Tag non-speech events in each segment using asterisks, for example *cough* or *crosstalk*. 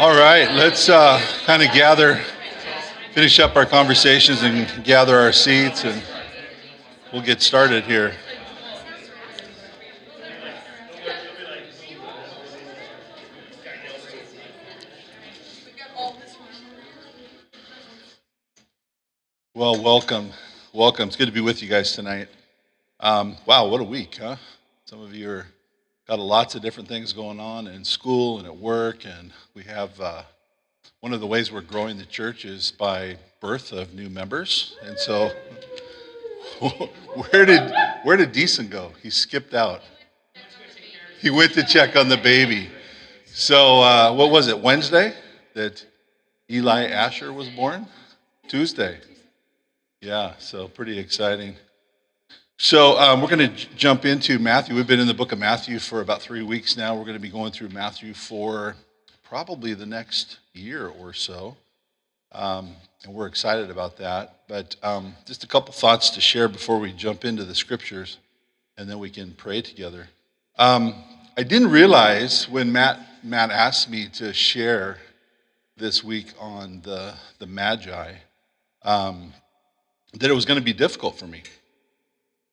All right, let's uh, kind of gather, finish up our conversations and gather our seats, and we'll get started here. Well, welcome. Welcome. It's good to be with you guys tonight. Um, wow, what a week, huh? Some of you are got lots of different things going on in school and at work, and we have uh, one of the ways we're growing the church is by birth of new members. And so, *laughs* where did where did Deason go? He skipped out. He went to check on the baby. So, uh, what was it? Wednesday that Eli Asher was born. Tuesday. Yeah, so pretty exciting. So um, we're going to j- jump into Matthew. We've been in the book of Matthew for about three weeks now. We're going to be going through Matthew for probably the next year or so. Um, and we're excited about that. But um, just a couple thoughts to share before we jump into the scriptures, and then we can pray together. Um, I didn't realize when Matt, Matt asked me to share this week on the, the Magi um, that it was going to be difficult for me.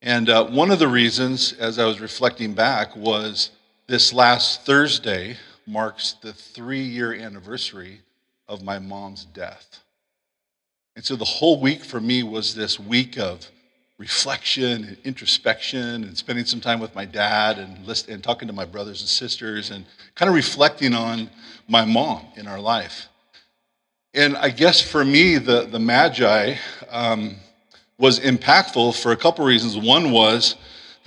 And uh, one of the reasons, as I was reflecting back, was this last Thursday marks the three year anniversary of my mom's death. And so the whole week for me was this week of reflection and introspection and spending some time with my dad and, list, and talking to my brothers and sisters and kind of reflecting on my mom in our life. And I guess for me, the, the Magi, um, was impactful for a couple reasons. One was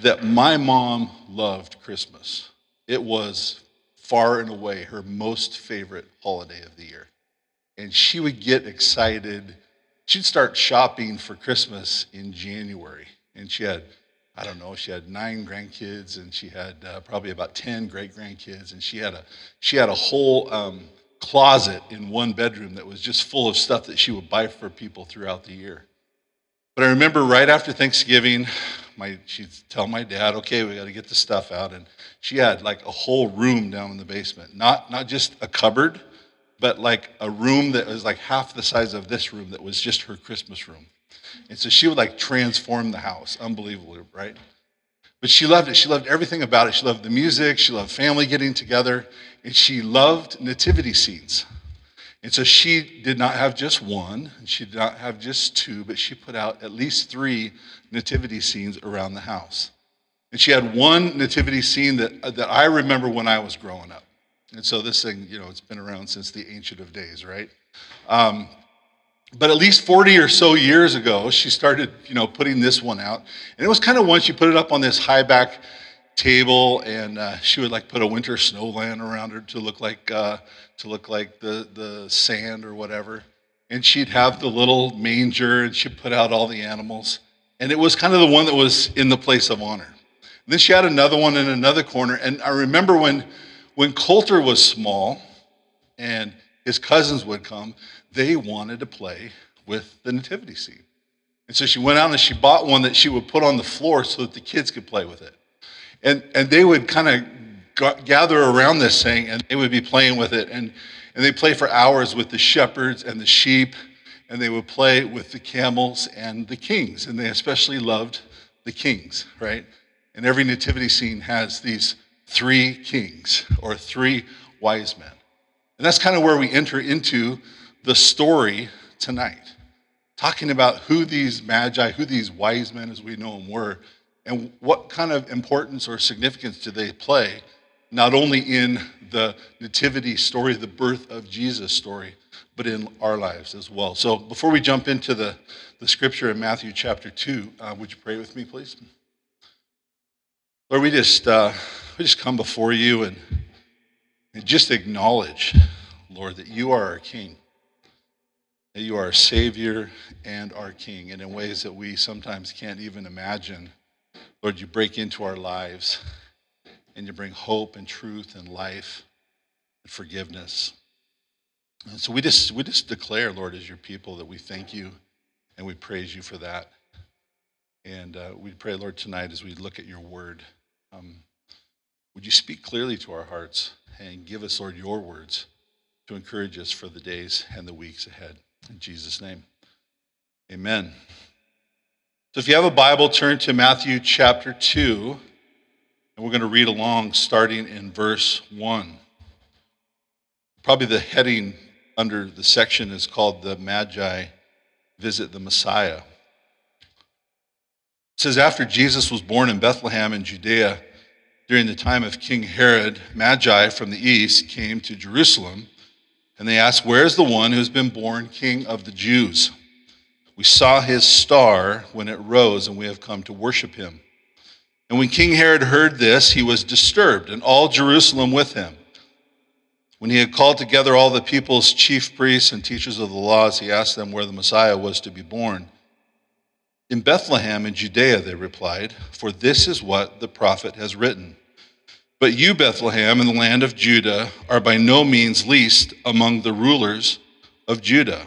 that my mom loved Christmas. It was far and away her most favorite holiday of the year. And she would get excited. She'd start shopping for Christmas in January. And she had, I don't know, she had nine grandkids and she had uh, probably about 10 great grandkids. And she had a, she had a whole um, closet in one bedroom that was just full of stuff that she would buy for people throughout the year. But I remember right after Thanksgiving, my, she'd tell my dad, okay, we got to get the stuff out. And she had like a whole room down in the basement, not, not just a cupboard, but like a room that was like half the size of this room that was just her Christmas room. And so she would like transform the house. Unbelievable, right? But she loved it. She loved everything about it. She loved the music. She loved family getting together. And she loved nativity scenes. And so she did not have just one, and she did not have just two, but she put out at least three nativity scenes around the house. And she had one nativity scene that, that I remember when I was growing up. And so this thing, you know, it's been around since the ancient of days, right? Um, but at least 40 or so years ago, she started, you know, putting this one out. And it was kind of one, she put it up on this high back table, and uh, she would like put a winter snowland around her to look like uh, to look like the the sand or whatever. And she'd have the little manger, and she'd put out all the animals. And it was kind of the one that was in the place of honor. And then she had another one in another corner. And I remember when when Coulter was small, and his cousins would come, they wanted to play with the nativity scene. And so she went out and she bought one that she would put on the floor so that the kids could play with it. And, and they would kind of gather around this thing and they would be playing with it. And, and they play for hours with the shepherds and the sheep, and they would play with the camels and the kings. And they especially loved the kings, right? And every nativity scene has these three kings or three wise men. And that's kind of where we enter into the story tonight, talking about who these magi, who these wise men, as we know them, were, and what kind of importance or significance do they play, not only in the nativity story, the birth of Jesus story, but in our lives as well. So before we jump into the, the scripture in Matthew chapter 2, uh, would you pray with me, please? Lord, we just, uh, we just come before you and, and just acknowledge, Lord, that you are our King, that you are our Savior and our King, and in ways that we sometimes can't even imagine Lord, you break into our lives and you bring hope and truth and life and forgiveness. And so we just, we just declare, Lord, as your people, that we thank you and we praise you for that. And uh, we pray, Lord, tonight as we look at your word, um, would you speak clearly to our hearts and give us, Lord, your words to encourage us for the days and the weeks ahead. In Jesus' name, amen. So if you have a Bible, turn to Matthew chapter 2, and we're going to read along starting in verse 1. Probably the heading under the section is called The Magi Visit the Messiah. It says, After Jesus was born in Bethlehem in Judea, during the time of King Herod, Magi from the east came to Jerusalem, and they asked, Where is the one who has been born king of the Jews? We saw his star when it rose, and we have come to worship him. And when King Herod heard this, he was disturbed, and all Jerusalem with him. When he had called together all the people's chief priests and teachers of the laws, he asked them where the Messiah was to be born. In Bethlehem in Judea, they replied, for this is what the prophet has written. But you, Bethlehem, in the land of Judah, are by no means least among the rulers of Judah.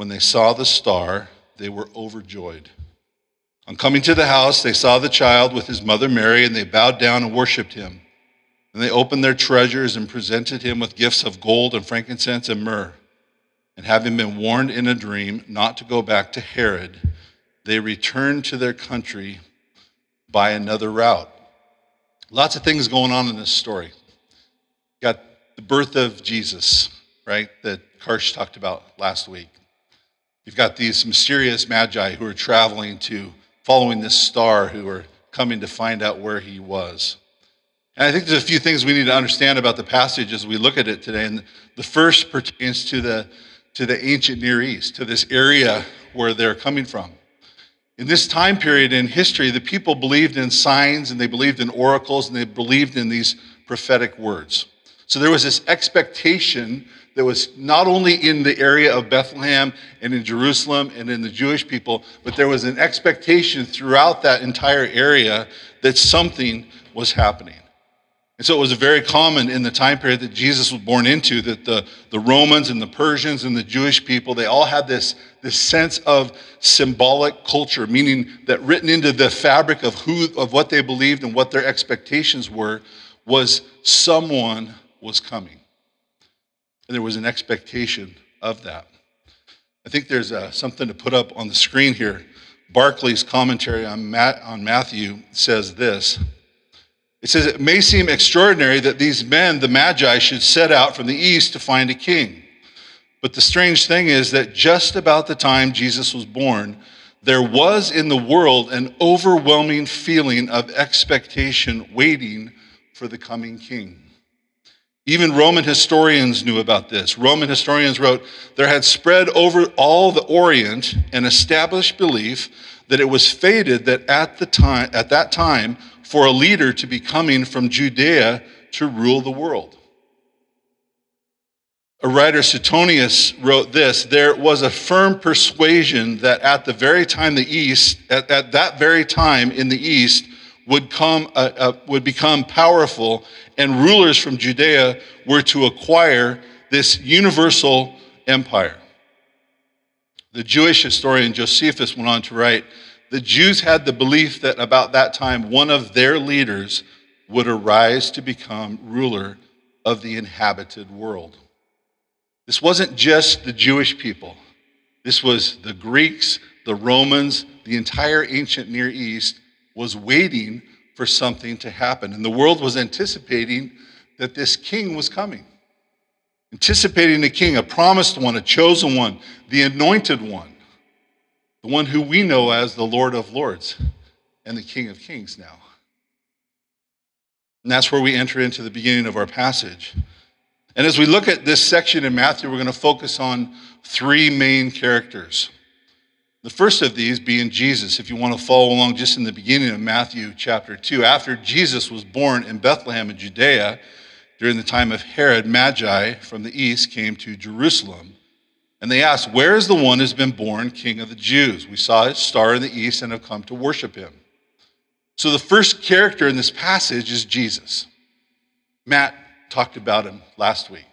When they saw the star, they were overjoyed. On coming to the house, they saw the child with his mother Mary, and they bowed down and worshiped him. And they opened their treasures and presented him with gifts of gold and frankincense and myrrh. And having been warned in a dream not to go back to Herod, they returned to their country by another route. Lots of things going on in this story. Got the birth of Jesus, right, that Karsh talked about last week. You've got these mysterious magi who are traveling to, following this star, who are coming to find out where he was. And I think there's a few things we need to understand about the passage as we look at it today. And the first pertains to the, to the ancient Near East, to this area where they're coming from. In this time period in history, the people believed in signs and they believed in oracles and they believed in these prophetic words. So there was this expectation that was not only in the area of Bethlehem and in Jerusalem and in the Jewish people, but there was an expectation throughout that entire area that something was happening. And so it was very common in the time period that Jesus was born into that the, the Romans and the Persians and the Jewish people, they all had this, this sense of symbolic culture, meaning that written into the fabric of who of what they believed and what their expectations were was someone was coming. And there was an expectation of that. I think there's uh, something to put up on the screen here. Barclay's commentary on, Matt, on Matthew says this. It says, It may seem extraordinary that these men, the Magi, should set out from the east to find a king. But the strange thing is that just about the time Jesus was born, there was in the world an overwhelming feeling of expectation waiting for the coming king. Even Roman historians knew about this. Roman historians wrote, There had spread over all the Orient an established belief that it was fated that at, the time, at that time for a leader to be coming from Judea to rule the world. A writer, Suetonius, wrote this There was a firm persuasion that at the very time the East, at, at that very time in the East, would, come, uh, uh, would become powerful, and rulers from Judea were to acquire this universal empire. The Jewish historian Josephus went on to write the Jews had the belief that about that time one of their leaders would arise to become ruler of the inhabited world. This wasn't just the Jewish people, this was the Greeks, the Romans, the entire ancient Near East was waiting for something to happen. And the world was anticipating that this king was coming. Anticipating a king, a promised one, a chosen one, the anointed one the one who we know as the Lord of Lords and the King of Kings now. And that's where we enter into the beginning of our passage. And as we look at this section in Matthew, we're going to focus on three main characters. The first of these being Jesus. If you want to follow along just in the beginning of Matthew chapter 2, after Jesus was born in Bethlehem in Judea, during the time of Herod, Magi from the east came to Jerusalem. And they asked, Where is the one who has been born king of the Jews? We saw his star in the east and have come to worship him. So the first character in this passage is Jesus. Matt talked about him last week.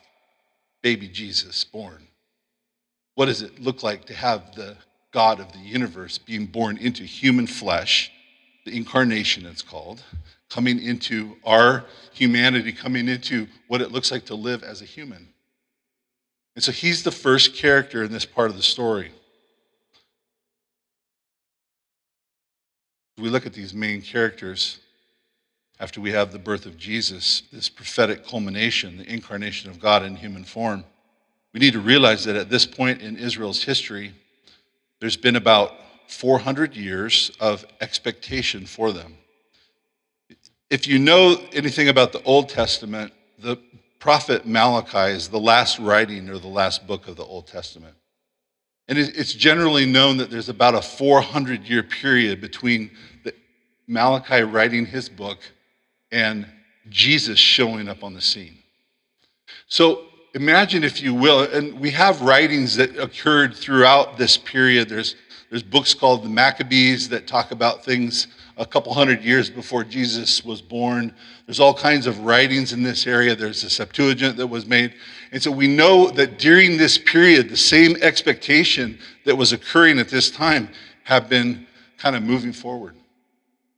Baby Jesus born. What does it look like to have the God of the universe being born into human flesh? The incarnation, it's called, coming into our humanity, coming into what it looks like to live as a human. And so he's the first character in this part of the story. We look at these main characters after we have the birth of Jesus, this prophetic culmination, the incarnation of God in human form. We need to realize that at this point in Israel's history, there's been about 400 years of expectation for them. If you know anything about the Old Testament, the prophet Malachi is the last writing or the last book of the Old Testament. And it's generally known that there's about a 400 year period between Malachi writing his book and Jesus showing up on the scene. So imagine, if you will, and we have writings that occurred throughout this period. There's, there's books called the Maccabees that talk about things a couple hundred years before Jesus was born. There's all kinds of writings in this area. There's the Septuagint that was made. And so we know that during this period, the same expectation that was occurring at this time have been kind of moving forward.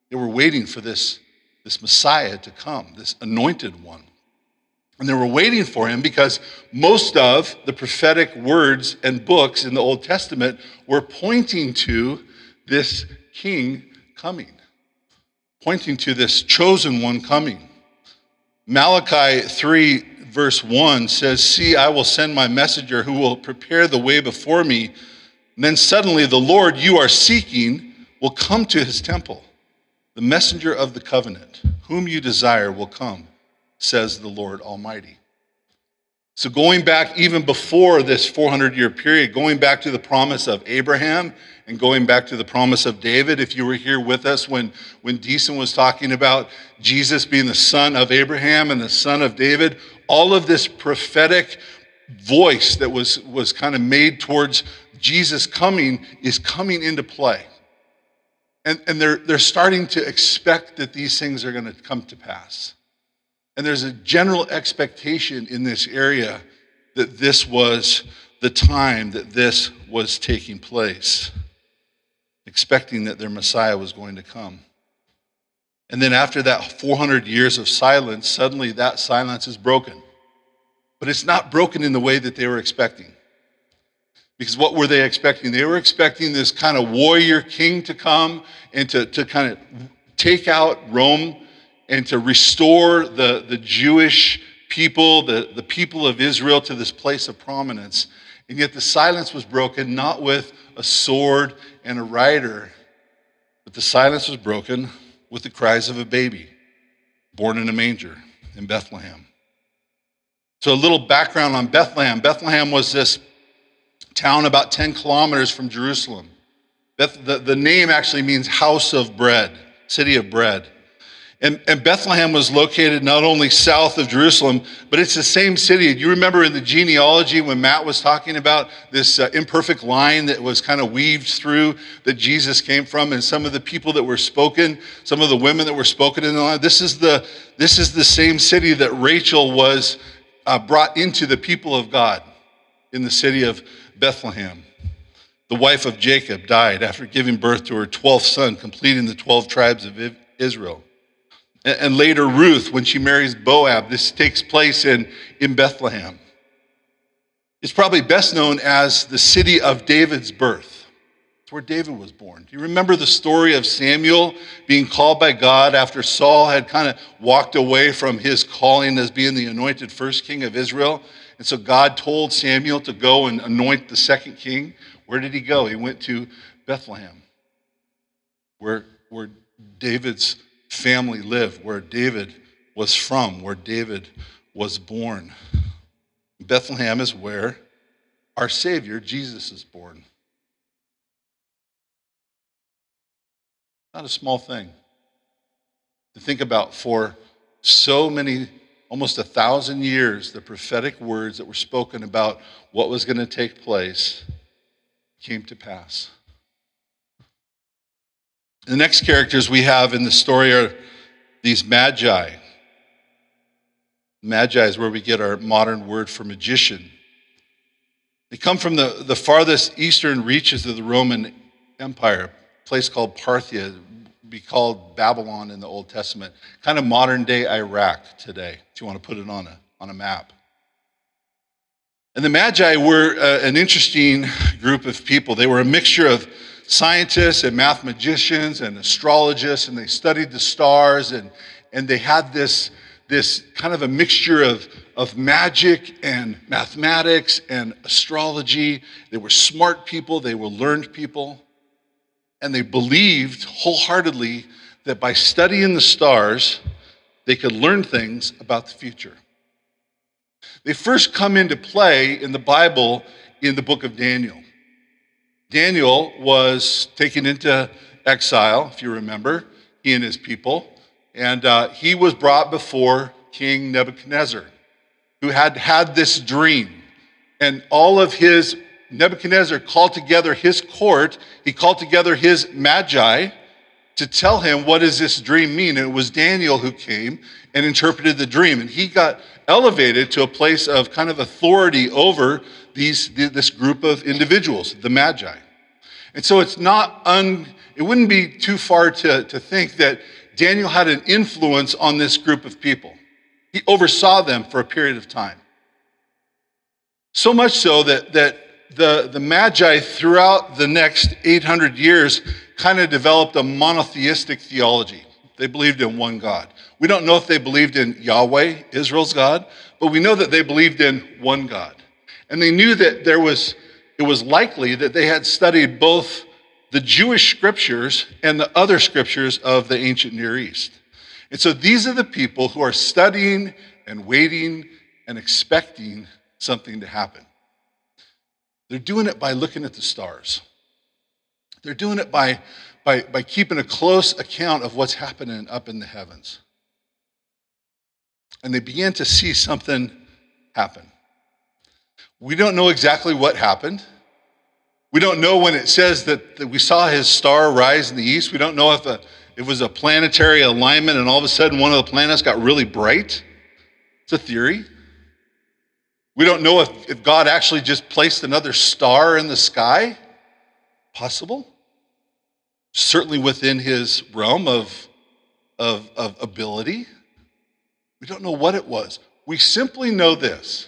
They were waiting for this, this Messiah to come, this anointed one. And they were waiting for him because most of the prophetic words and books in the Old Testament were pointing to this king coming, pointing to this chosen one coming. Malachi 3, verse 1 says, See, I will send my messenger who will prepare the way before me. And then suddenly the Lord you are seeking will come to his temple. The messenger of the covenant, whom you desire, will come says the Lord Almighty. So, going back even before this 400 year period, going back to the promise of Abraham and going back to the promise of David, if you were here with us when, when Deason was talking about Jesus being the son of Abraham and the son of David, all of this prophetic voice that was, was kind of made towards Jesus coming is coming into play. And, and they're, they're starting to expect that these things are going to come to pass. And there's a general expectation in this area that this was the time that this was taking place, expecting that their Messiah was going to come. And then after that 400 years of silence, suddenly that silence is broken. But it's not broken in the way that they were expecting. Because what were they expecting? They were expecting this kind of warrior king to come and to, to kind of take out Rome and to restore the, the Jewish people, the, the people of Israel, to this place of prominence. And yet the silence was broken not with a sword and a rider, but the silence was broken with the cries of a baby born in a manger in Bethlehem. So, a little background on Bethlehem. Bethlehem was this town about 10 kilometers from Jerusalem. Beth, the, the name actually means house of bread, city of bread. And, and, Bethlehem was located not only south of Jerusalem, but it's the same city. You remember in the genealogy when Matt was talking about this uh, imperfect line that was kind of weaved through that Jesus came from, and some of the people that were spoken, some of the women that were spoken in the line. This is the this is the same city that Rachel was uh, brought into the people of God in the city of Bethlehem. The wife of Jacob died after giving birth to her twelfth son, completing the twelve tribes of Israel. And later, Ruth, when she marries Boaz, this takes place in, in Bethlehem. It's probably best known as the city of David's birth. It's where David was born. Do you remember the story of Samuel being called by God after Saul had kind of walked away from his calling as being the anointed first king of Israel? And so God told Samuel to go and anoint the second king. Where did he go? He went to Bethlehem, where, where David's family lived, where David was from, where David was born. Bethlehem is where our Savior, Jesus, is born. Not a small thing to think about for so many almost a thousand years, the prophetic words that were spoken about what was going to take place came to pass. The next characters we have in the story are these magi. Magi is where we get our modern word for magician. They come from the, the farthest eastern reaches of the Roman Empire, a place called Parthia, be called Babylon in the Old Testament, kind of modern day Iraq today, if you want to put it on a, on a map. And the Magi were uh, an interesting group of people. They were a mixture of scientists and mathematicians and astrologists, and they studied the stars, and, and they had this, this kind of a mixture of, of magic and mathematics and astrology. They were smart people, they were learned people, and they believed wholeheartedly that by studying the stars, they could learn things about the future. They first come into play in the Bible in the book of Daniel. Daniel was taken into exile, if you remember, he and his people, and uh, he was brought before King Nebuchadnezzar, who had had this dream. And all of his, Nebuchadnezzar called together his court, he called together his magi to tell him what does this dream mean. And it was Daniel who came and interpreted the dream. And he got elevated to a place of kind of authority over these, this group of individuals, the Magi. And so it's not un, it wouldn't be too far to, to think that Daniel had an influence on this group of people. He oversaw them for a period of time. So much so that, that the, the Magi throughout the next 800 years kind of developed a monotheistic theology. They believed in one God. We don't know if they believed in Yahweh, Israel's God, but we know that they believed in one God. And they knew that there was, it was likely that they had studied both the Jewish scriptures and the other scriptures of the ancient Near East. And so these are the people who are studying and waiting and expecting something to happen. They're doing it by looking at the stars. They're doing it by, by, by keeping a close account of what's happening up in the heavens and they began to see something happen. We don't know exactly what happened. We don't know when it says that, that we saw his star rise in the east. We don't know if a, it was a planetary alignment and all of a sudden one of the planets got really bright. It's a theory. We don't know if, if God actually just placed another star in the sky. Possible. Certainly within his realm of, of, of ability. We don't know what it was. We simply know this.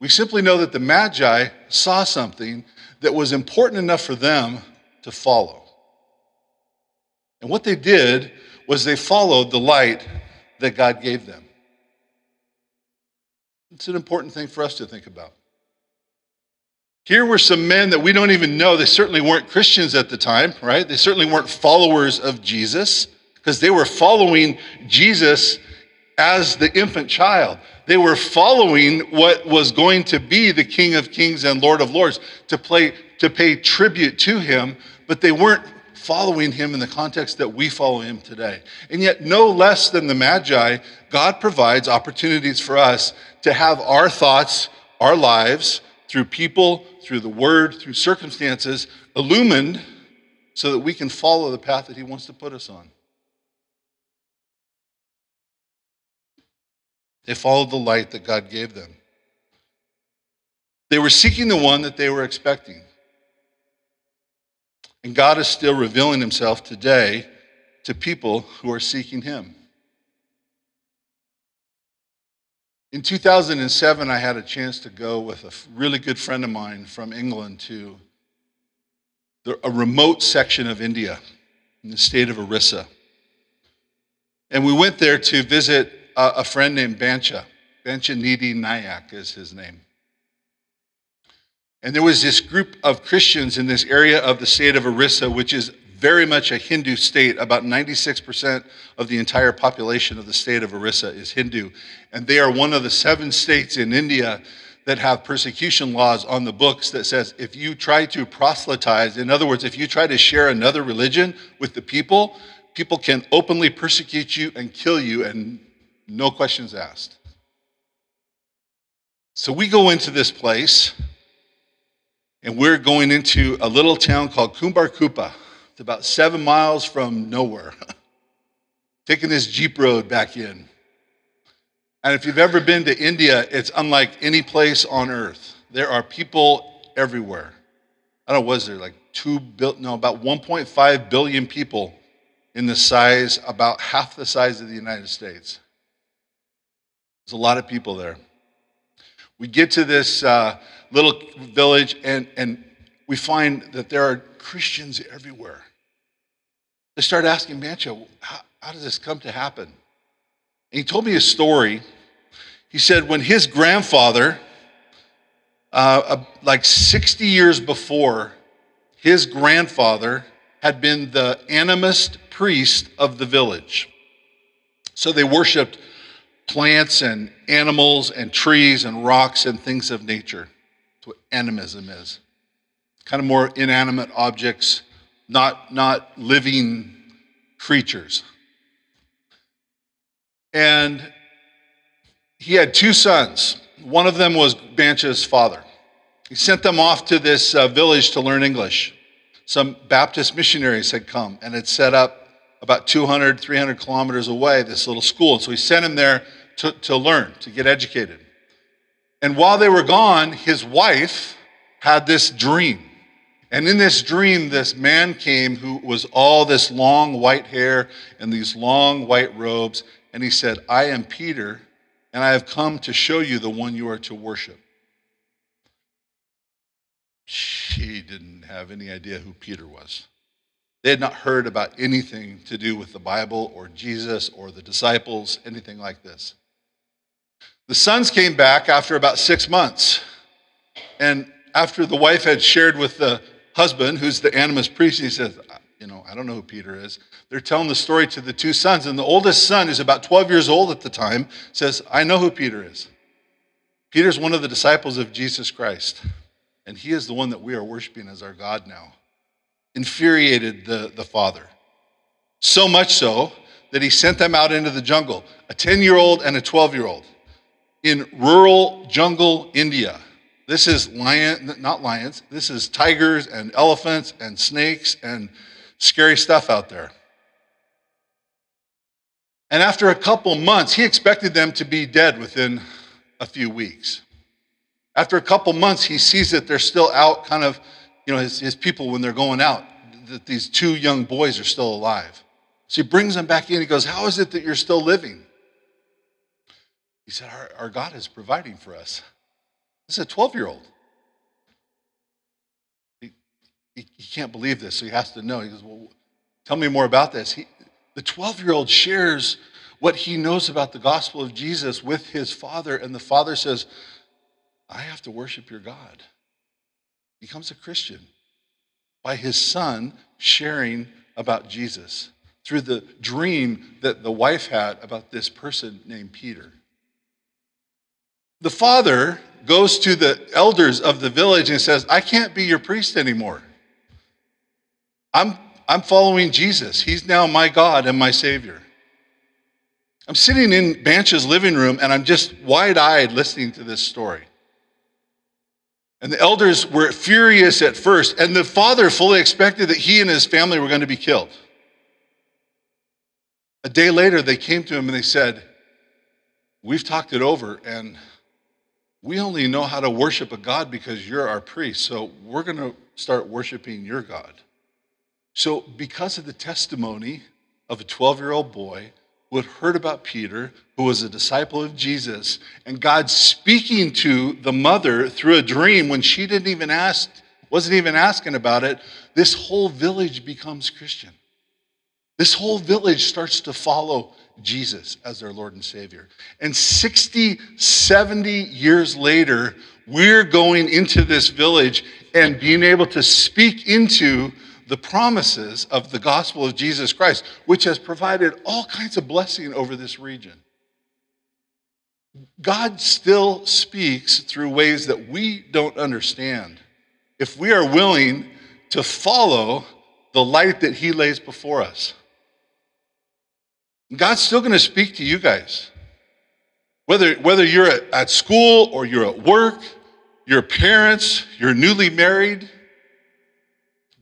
We simply know that the Magi saw something that was important enough for them to follow. And what they did was they followed the light that God gave them. It's an important thing for us to think about. Here were some men that we don't even know. They certainly weren't Christians at the time, right? They certainly weren't followers of Jesus because they were following Jesus as the infant child. They were following what was going to be the King of Kings and Lord of Lords to, play, to pay tribute to him, but they weren't following him in the context that we follow him today. And yet, no less than the Magi, God provides opportunities for us to have our thoughts, our lives, through people, through the word, through circumstances, illumined so that we can follow the path that he wants to put us on. They followed the light that God gave them. They were seeking the one that they were expecting. And God is still revealing himself today to people who are seeking him. In 2007, I had a chance to go with a really good friend of mine from England to a remote section of India in the state of Orissa. And we went there to visit a, a friend named Bancha. Bancha Nidi Nayak is his name. And there was this group of Christians in this area of the state of Orissa, which is very much a Hindu state. About 96% of the entire population of the state of Orissa is Hindu. And they are one of the seven states in India that have persecution laws on the books that says if you try to proselytize, in other words, if you try to share another religion with the people, people can openly persecute you and kill you and no questions asked. So we go into this place, and we're going into a little town called Kumbar It's about seven miles from nowhere. *laughs* Taking this Jeep road back in. And if you've ever been to India, it's unlike any place on earth. There are people everywhere. I don't know, was there like two billion, no, about 1.5 billion people in the size, about half the size of the United States. There's a lot of people there. We get to this uh, little village and, and we find that there are Christians everywhere. They start asking Bancha, how, how does this come to happen? And he told me a story. He said when his grandfather, uh, uh, like 60 years before, his grandfather had been the animist priest of the village. So they worshiped plants and animals and trees and rocks and things of nature. That's what animism is. Kind of more inanimate objects, not, not living creatures. And he had two sons. One of them was Bancha's father. He sent them off to this uh, village to learn English. Some Baptist missionaries had come and had set up about 200, 300 kilometers away, this little school. And So he sent him there to, to learn, to get educated. And while they were gone, his wife had this dream. And in this dream, this man came who was all this long white hair and these long white robes. And he said, I am Peter, and I have come to show you the one you are to worship. She didn't have any idea who Peter was. They had not heard about anything to do with the Bible or Jesus or the disciples, anything like this. The sons came back after about six months. And after the wife had shared with the husband, who's the animist priest, he says, You know, I don't know who Peter is. They're telling the story to the two sons. And the oldest son, who's about 12 years old at the time, says, I know who Peter is. Peter's one of the disciples of Jesus Christ. And he is the one that we are worshiping as our God now infuriated the, the father. So much so that he sent them out into the jungle, a 10 year old and a 12 year old, in rural jungle India. This is lion, not lions, this is tigers and elephants and snakes and scary stuff out there. And after a couple months, he expected them to be dead within a few weeks. After a couple months, he sees that they're still out kind of you know, his, his people when they're going out, that these two young boys are still alive. So he brings them back in. He goes, How is it that you're still living? He said, Our, our God is providing for us. This is a 12 year old. He, he, he, can't believe this, so he has to know. He goes, Well, tell me more about this. He, the 12 year old shares what he knows about the gospel of Jesus with his father, and the father says, I have to worship your God becomes a Christian by his son sharing about Jesus through the dream that the wife had about this person named Peter. The father goes to the elders of the village and says, I can't be your priest anymore. I'm, I'm following Jesus. He's now my God and my Savior. I'm sitting in Bancha's living room and I'm just wide eyed listening to this story. And the elders were furious at first, and the father fully expected that he and his family were going to be killed. A day later, they came to him and they said, We've talked it over, and we only know how to worship a God because you're our priest. So we're going to start worshiping your God. So, because of the testimony of a 12 year old boy who had heard about Peter, who was a disciple of Jesus, and God speaking to the mother through a dream when she didn't even ask, wasn't even asking about it, this whole village becomes Christian. This whole village starts to follow Jesus as their Lord and Savior. And 60, 70 years later, we're going into this village and being able to speak into the promises of the gospel of Jesus Christ, which has provided all kinds of blessing over this region. God still speaks through ways that we don't understand if we are willing to follow the light that He lays before us. God's still going to speak to you guys. Whether, whether you're at, at school or you're at work, your parents, you're newly married,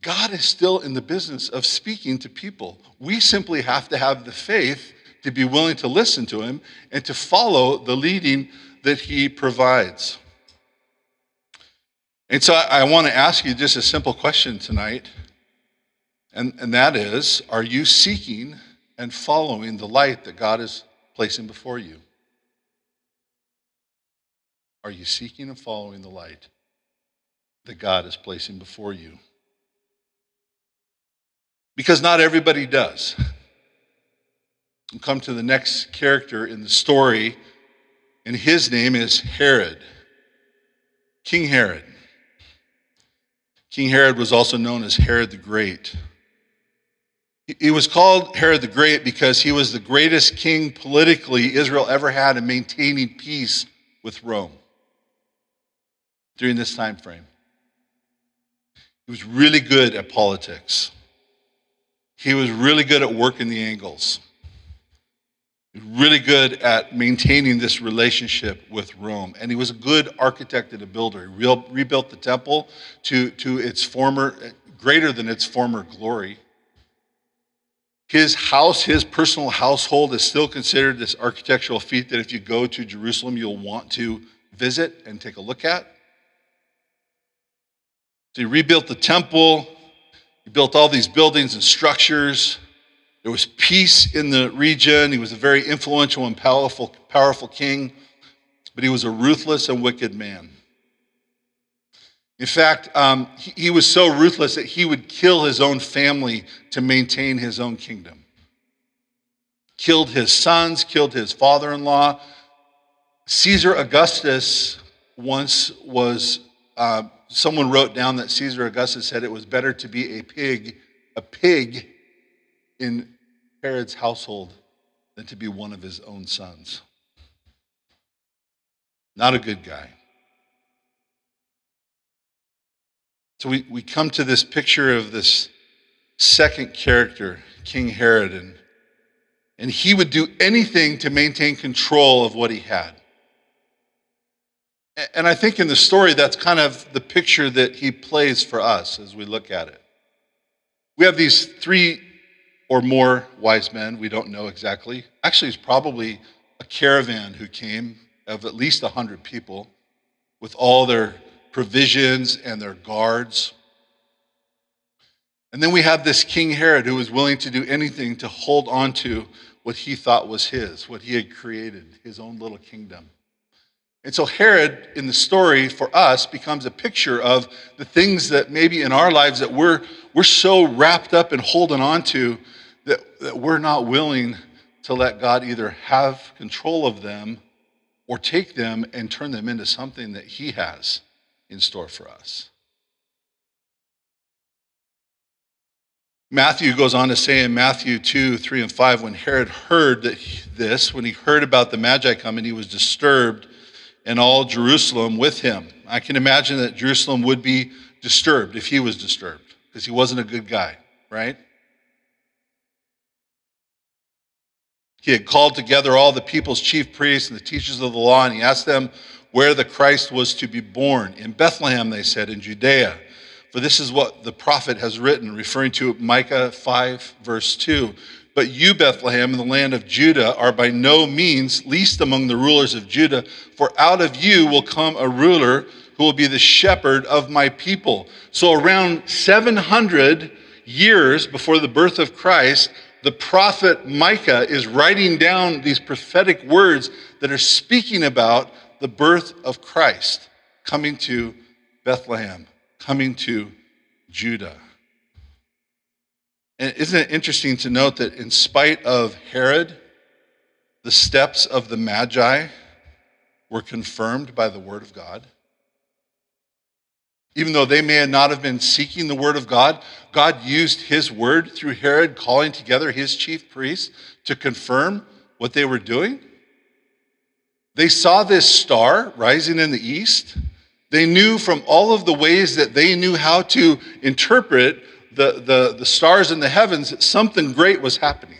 God is still in the business of speaking to people. We simply have to have the faith to be willing to listen to Him and to follow the leading that He provides. And so I, want to ask you just a simple question tonight, and, and that is Are you seeking and following the light that God is placing before you? Are you seeking and following the light that God is placing before you? Because not everybody does. We'll come to the next character in the story, and his name is Herod, King Herod. King Herod was also known as Herod the Great. He was called Herod the Great because he was the greatest king politically Israel ever had in maintaining peace with Rome during this time frame. He was really good at politics. He was really good at working the angles. Really good at maintaining this relationship with Rome. And he was a good architect and a builder. He re- rebuilt the temple to, to its former, greater than its former glory. His house, his personal household, is still considered this architectural feat that if you go to Jerusalem, you'll want to visit and take a look at. So he rebuilt the temple, he built all these buildings and structures. There was peace in the region. He was a very influential and powerful, powerful king, but he was a ruthless and wicked man. In fact, um, he, he was so ruthless that he would kill his own family to maintain his own kingdom. Killed his sons, killed his father in law. Caesar Augustus once was uh, someone wrote down that Caesar Augustus said it was better to be a pig, a pig in Herod's household than to be one of his own sons. Not a good guy. So we, we come to this picture of this second character, King Herod, and, and he would do anything to maintain control of what he had. And I think in the story, that's kind of the picture that he plays for us as we look at it. We have these three or more wise men, we don't know exactly. Actually, it's probably a caravan who came of at least 100 people with all their provisions and their guards. And then we have this King Herod who was willing to do anything to hold on to what he thought was his, what he had created, his own little kingdom. And so Herod in the story for us becomes a picture of the things that maybe in our lives that we're, we're so wrapped up and holding on to that, that we're not willing to let God either have control of them or take them and turn them into something that he has in store for us. Matthew goes on to say in Matthew 2, 3, and 5, when Herod heard that this, when he heard about the Magi coming, he was disturbed and all Jerusalem with him. I can imagine that Jerusalem would be disturbed if he was disturbed because he wasn't a good guy, right? He had called together all the people's chief priests and the teachers of the law, and he asked them where the Christ was to be born. In Bethlehem, they said, in Judea. For this is what the prophet has written, referring to Micah 5, verse 2. But you, Bethlehem, in the land of Judah, are by no means least among the rulers of Judah, for out of you will come a ruler who will be the shepherd of my people. So, around 700 years before the birth of Christ, the prophet Micah is writing down these prophetic words that are speaking about the birth of Christ coming to Bethlehem, coming to Judah. And isn't it interesting to note that in spite of Herod, the steps of the Magi were confirmed by the Word of God? Even though they may not have been seeking the Word of God, God used His Word through Herod calling together his chief priests to confirm what they were doing. They saw this star rising in the east. They knew from all of the ways that they knew how to interpret the, the, the stars in the heavens, something great was happening.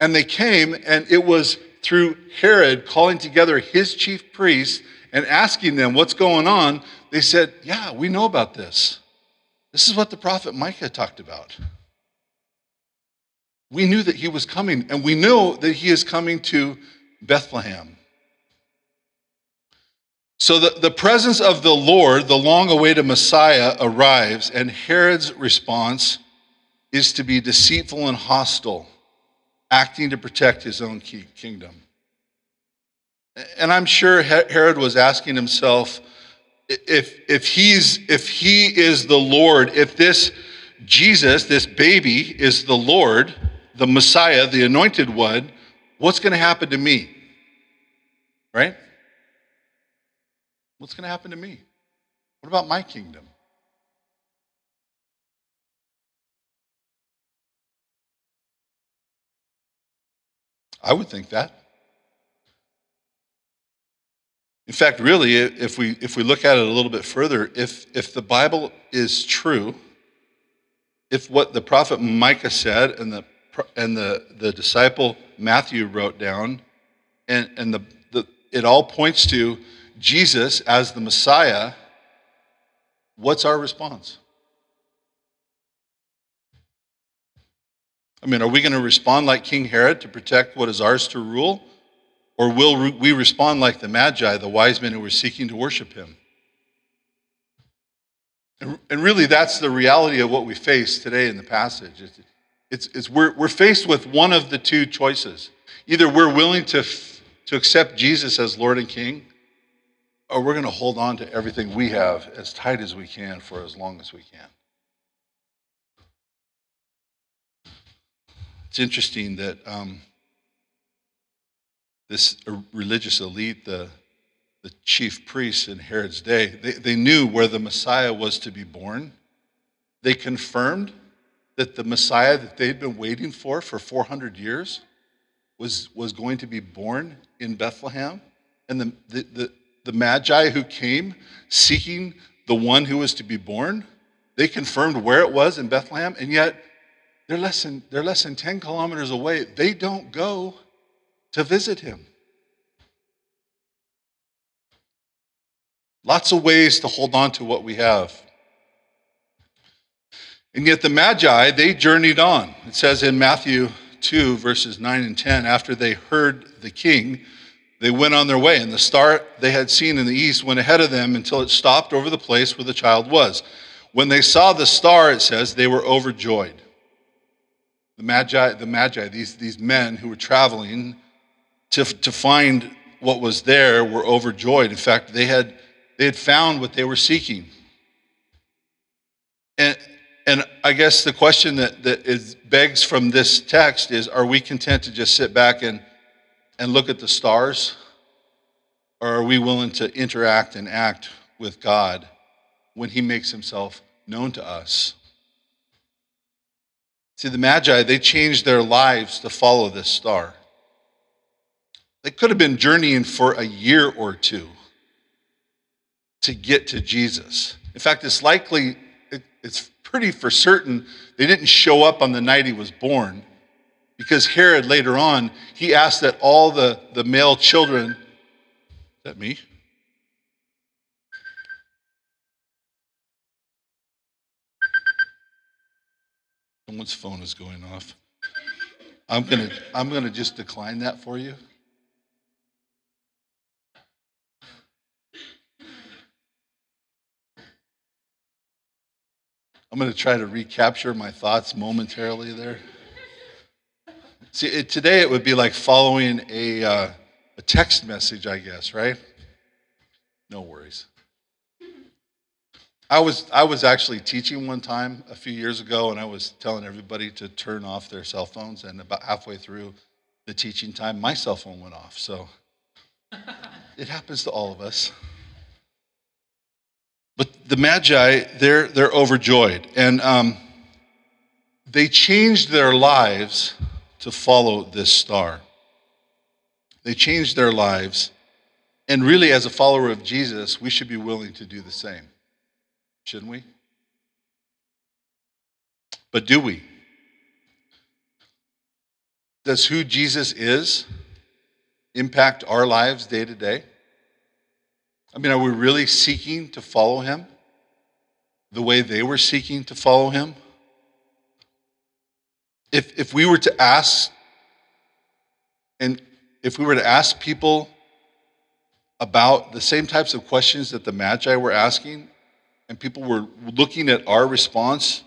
And they came, and it was through Herod calling together his chief priests and asking them what's going on, they said, Yeah, we know about this. This is what the prophet Micah talked about. We knew that he was coming, and we know that he is coming to Bethlehem. So the, the presence of the Lord, the long awaited Messiah, arrives, and Herod's response is to be deceitful and hostile, acting to protect his own kingdom. And I'm sure Herod was asking himself if, if, he's, if he is the Lord, if this Jesus, this baby, is the Lord, the Messiah, the anointed one, what's going to happen to me? Right? What's going to happen to me? What about my kingdom? I would think that. In fact, really, if we, if we look at it a little bit further, if, if the Bible is true, if what the prophet Micah said and the, and the, the disciple Matthew wrote down, and, and the, the, it all points to Jesus as the Messiah, what's our response? I mean, are we going to respond like King Herod to protect what is ours to rule? Or will we respond like the Magi, the wise men who were seeking to worship him? And really, that's the reality of what we face today in the passage. It's, it's, it's we're, we're faced with one of the two choices. Either we're willing to, to accept Jesus as Lord and King, or we're going to hold on to everything we have as tight as we can for as long as we can. It's interesting that um, this religious elite, the, the chief priests in Herod's day, they, they knew where the Messiah was to be born. They confirmed that the Messiah that they'd been waiting for for 400 years was, was going to be born in Bethlehem. And the, the, the, the Magi who came seeking the one who was to be born, they confirmed where it was in Bethlehem, and yet they're less than, they're less than 10 kilometers away. They don't go to visit him. Lots of ways to hold on to what we have. And yet the Magi, they journeyed on. It says in Matthew 2, verses 9 and 10, after they heard the king, they went on their way, and the star they had seen in the east went ahead of them until it stopped over the place where the child was. When they saw the star, it says, they were overjoyed. The Magi, the Magi these, these men who were traveling to, to find what was there, were overjoyed. In fact, they had, they had found what they were seeking. And, and I guess the question that, that is, begs from this text is are we content to just sit back and and look at the stars? Or are we willing to interact and act with God when He makes Himself known to us? See, the Magi, they changed their lives to follow this star. They could have been journeying for a year or two to get to Jesus. In fact, it's likely, it's pretty for certain, they didn't show up on the night he was born. Because Herod later on, he asked that all the, the male children, is that me? Someone's phone is going off. I'm gonna I'm gonna just decline that for you. I'm going to try to recapture my thoughts momentarily there. See, it, today it would be like following a, uh, a text message, I guess, right? No worries. I was, I was actually teaching one time a few years ago, and I was telling everybody to turn off their cell phones. And about halfway through the teaching time, my cell phone went off. So it happens to all of us. But the Magi, they're, they're overjoyed. And um, they changed their lives to follow this star. They changed their lives. And really, as a follower of Jesus, we should be willing to do the same. Shouldn't we? But do we? Does who Jesus is impact our lives day to day? I mean, are we really seeking to follow him the way they were seeking to follow him? If, if we were to ask, and if we were to ask people about the same types of questions that the Magi were asking, and people were looking at our response,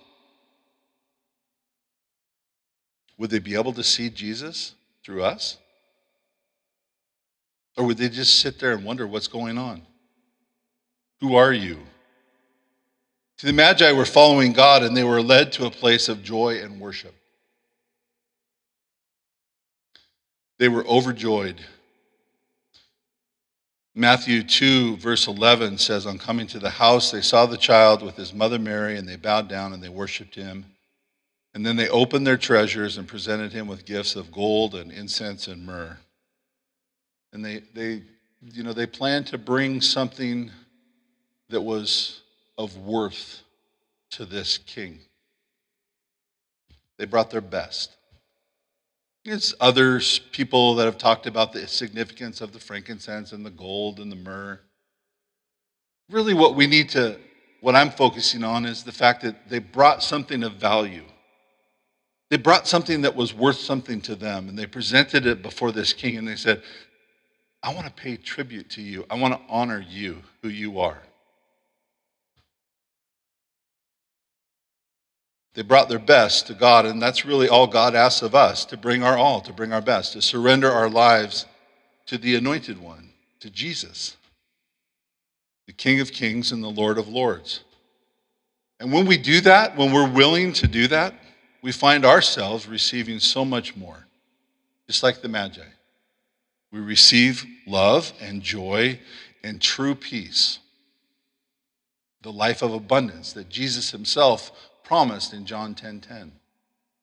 would they be able to see Jesus through us? Or would they just sit there and wonder what's going on? Who are you? See, the Magi were following God and they were led to a place of joy and worship. They were overjoyed. Matthew 2, verse 11 says, On coming to the house, they saw the child with his mother Mary, and they bowed down and they worshiped him. And then they opened their treasures and presented him with gifts of gold and incense and myrrh. And they, they, you know, they planned to bring something that was of worth to this king. They brought their best. There's other people that have talked about the significance of the frankincense and the gold and the myrrh. Really, what we need to, what I'm focusing on is the fact that they brought something of value. They brought something that was worth something to them, and they presented it before this king, and they said, I want to pay tribute to you. I want to honor you, who you are. They brought their best to God, and that's really all God asks of us to bring our all, to bring our best, to surrender our lives to the Anointed One, to Jesus, the King of Kings and the Lord of Lords. And when we do that, when we're willing to do that, we find ourselves receiving so much more, just like the Magi. We receive love and joy and true peace, the life of abundance that Jesus himself promised in John 10:10. 10, 10.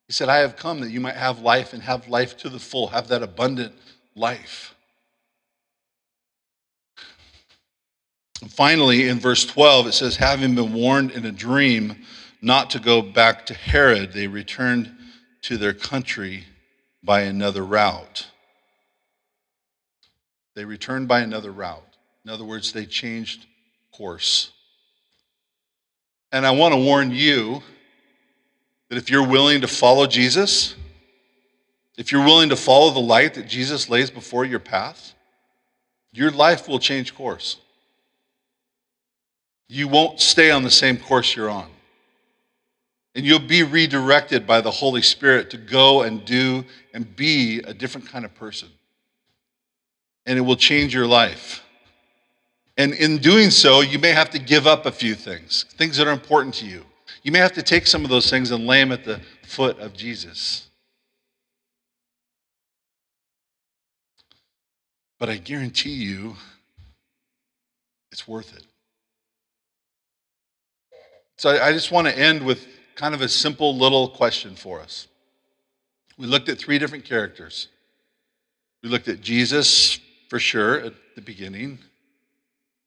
He said, "I have come that you might have life and have life to the full, have that abundant life." And finally, in verse 12, it says, Having been warned in a dream not to go back to Herod, they returned to their country by another route. They returned by another route. In other words, they changed course. And I want to warn you that if you're willing to follow Jesus, if you're willing to follow the light that Jesus lays before your path, your life will change course. You won't stay on the same course you're on. And you'll be redirected by the Holy Spirit to go and do and be a different kind of person. And it will change your life. And in doing so, you may have to give up a few things, things that are important to you. You may have to take some of those things and lay them at the foot of Jesus. But I guarantee you, it's worth it. So I just want to end with kind of a simple little question for us. We looked at three different characters. We looked at Jesus for sure at the beginning,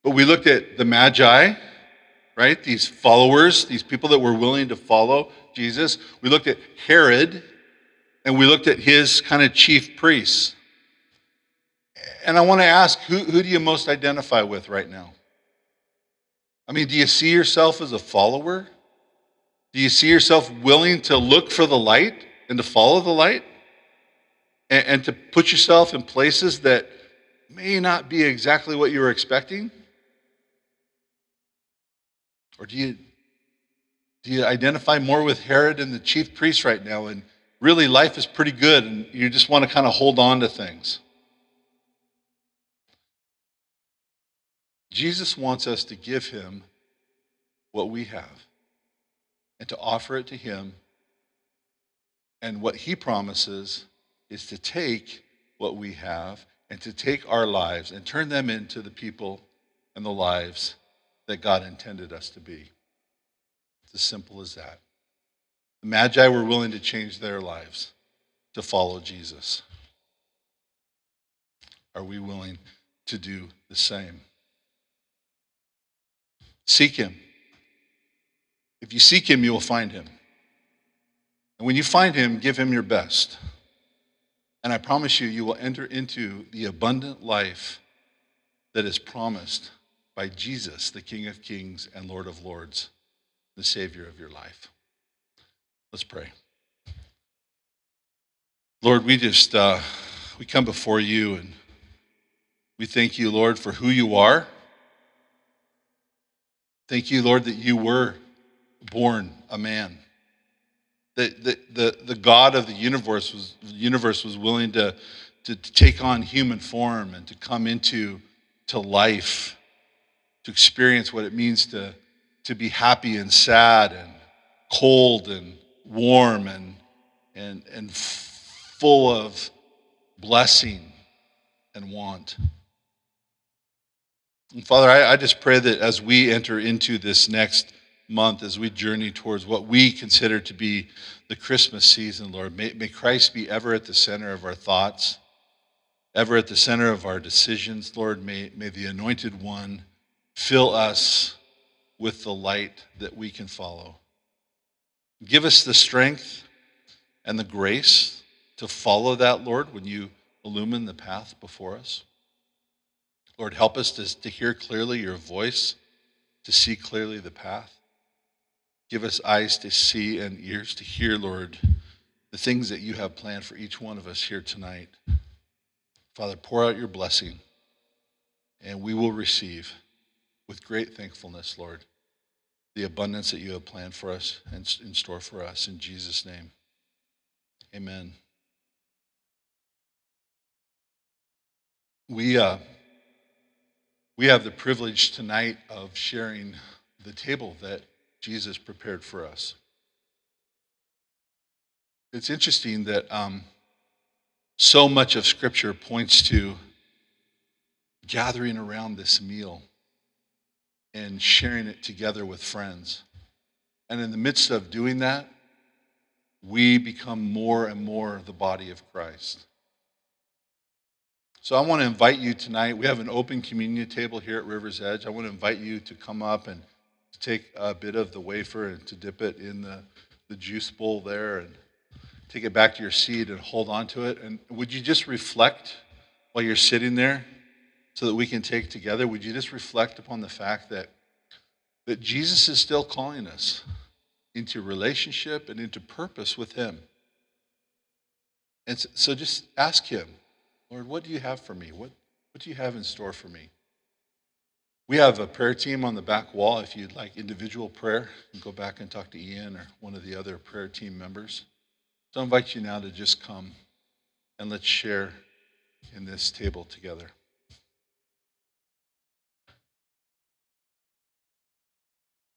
but we looked at the Magi right? These followers, these people that were willing to follow Jesus. We looked at Herod and we looked at his kind of chief priests. And I want to ask who, who do you most identify with right now? I mean, do you see yourself as a follower? Do you see yourself willing to look for the light and to follow the light? And, and to put yourself in places that may not be exactly what you were expecting? Or do you, do you identify more with Herod and the chief priests right now? And really, life is pretty good, and you just want to kind of hold on to things. Jesus wants us to give him what we have and to offer it to him. And what he promises is to take what we have and to take our lives and turn them into the people and the lives that God intended us to be. It's as simple as that. The Magi were willing to change their lives to follow Jesus. Are we willing to do the same? Seek Him. If you seek Him, you will find Him. And when you find Him, give Him your best. And I promise you, you will enter into the abundant life that is promised by Jesus, the King of Kings and Lord of Lords, the Savior of your life. Let's pray. Lord, we just uh, we come before you and we thank you, Lord, for who you are. Thank you, Lord, that you were born a man. That the, the, the God of the universe was, the universe was willing to, to, to take on human form and to come into to life, to experience what it means to, to be happy and sad and cold and warm and, and, and full of blessing and want. And Father, I, I just pray that as we enter into this next month, as we journey towards what we consider to be the Christmas season, Lord, may, may Christ be ever at the center of our thoughts, ever at the center of our decisions. Lord, may, may the anointed one fill us with the light that we can follow. Give us the strength and the grace to follow that, Lord, when you illumine the path before us. Lord, help us to, to hear clearly your voice, to see clearly the path. Give us eyes to see and ears to hear, Lord, the things that you have planned for each one of us here tonight. Father, pour out your blessing, and we will receive with great thankfulness, Lord, the abundance that you have planned for us and in store for us. In Jesus' name, amen. We, uh, we have the privilege tonight of sharing the table that Jesus prepared for us. It's interesting that um, so much of Scripture points to gathering around this meal and sharing it together with friends. And in the midst of doing that, we become more and more the body of Christ. So I want to invite you tonight. We have an open communion table here at River's Edge. I want to invite you to come up and to take a bit of the wafer and to dip it in the, the juice bowl there and take it back to your seat and hold on to it. And would you just reflect while you're sitting there so that we can take together? Would you just reflect upon the fact that, that Jesus is still calling us into relationship and into purpose with Him? And so, just ask Him Lord, what do you have for me? What, what do you have in store for me? We have a prayer team on the back wall. If you'd like individual prayer, you go back and talk to Ian or one of the other prayer team members. So I invite you now to just come and let's share in this table together.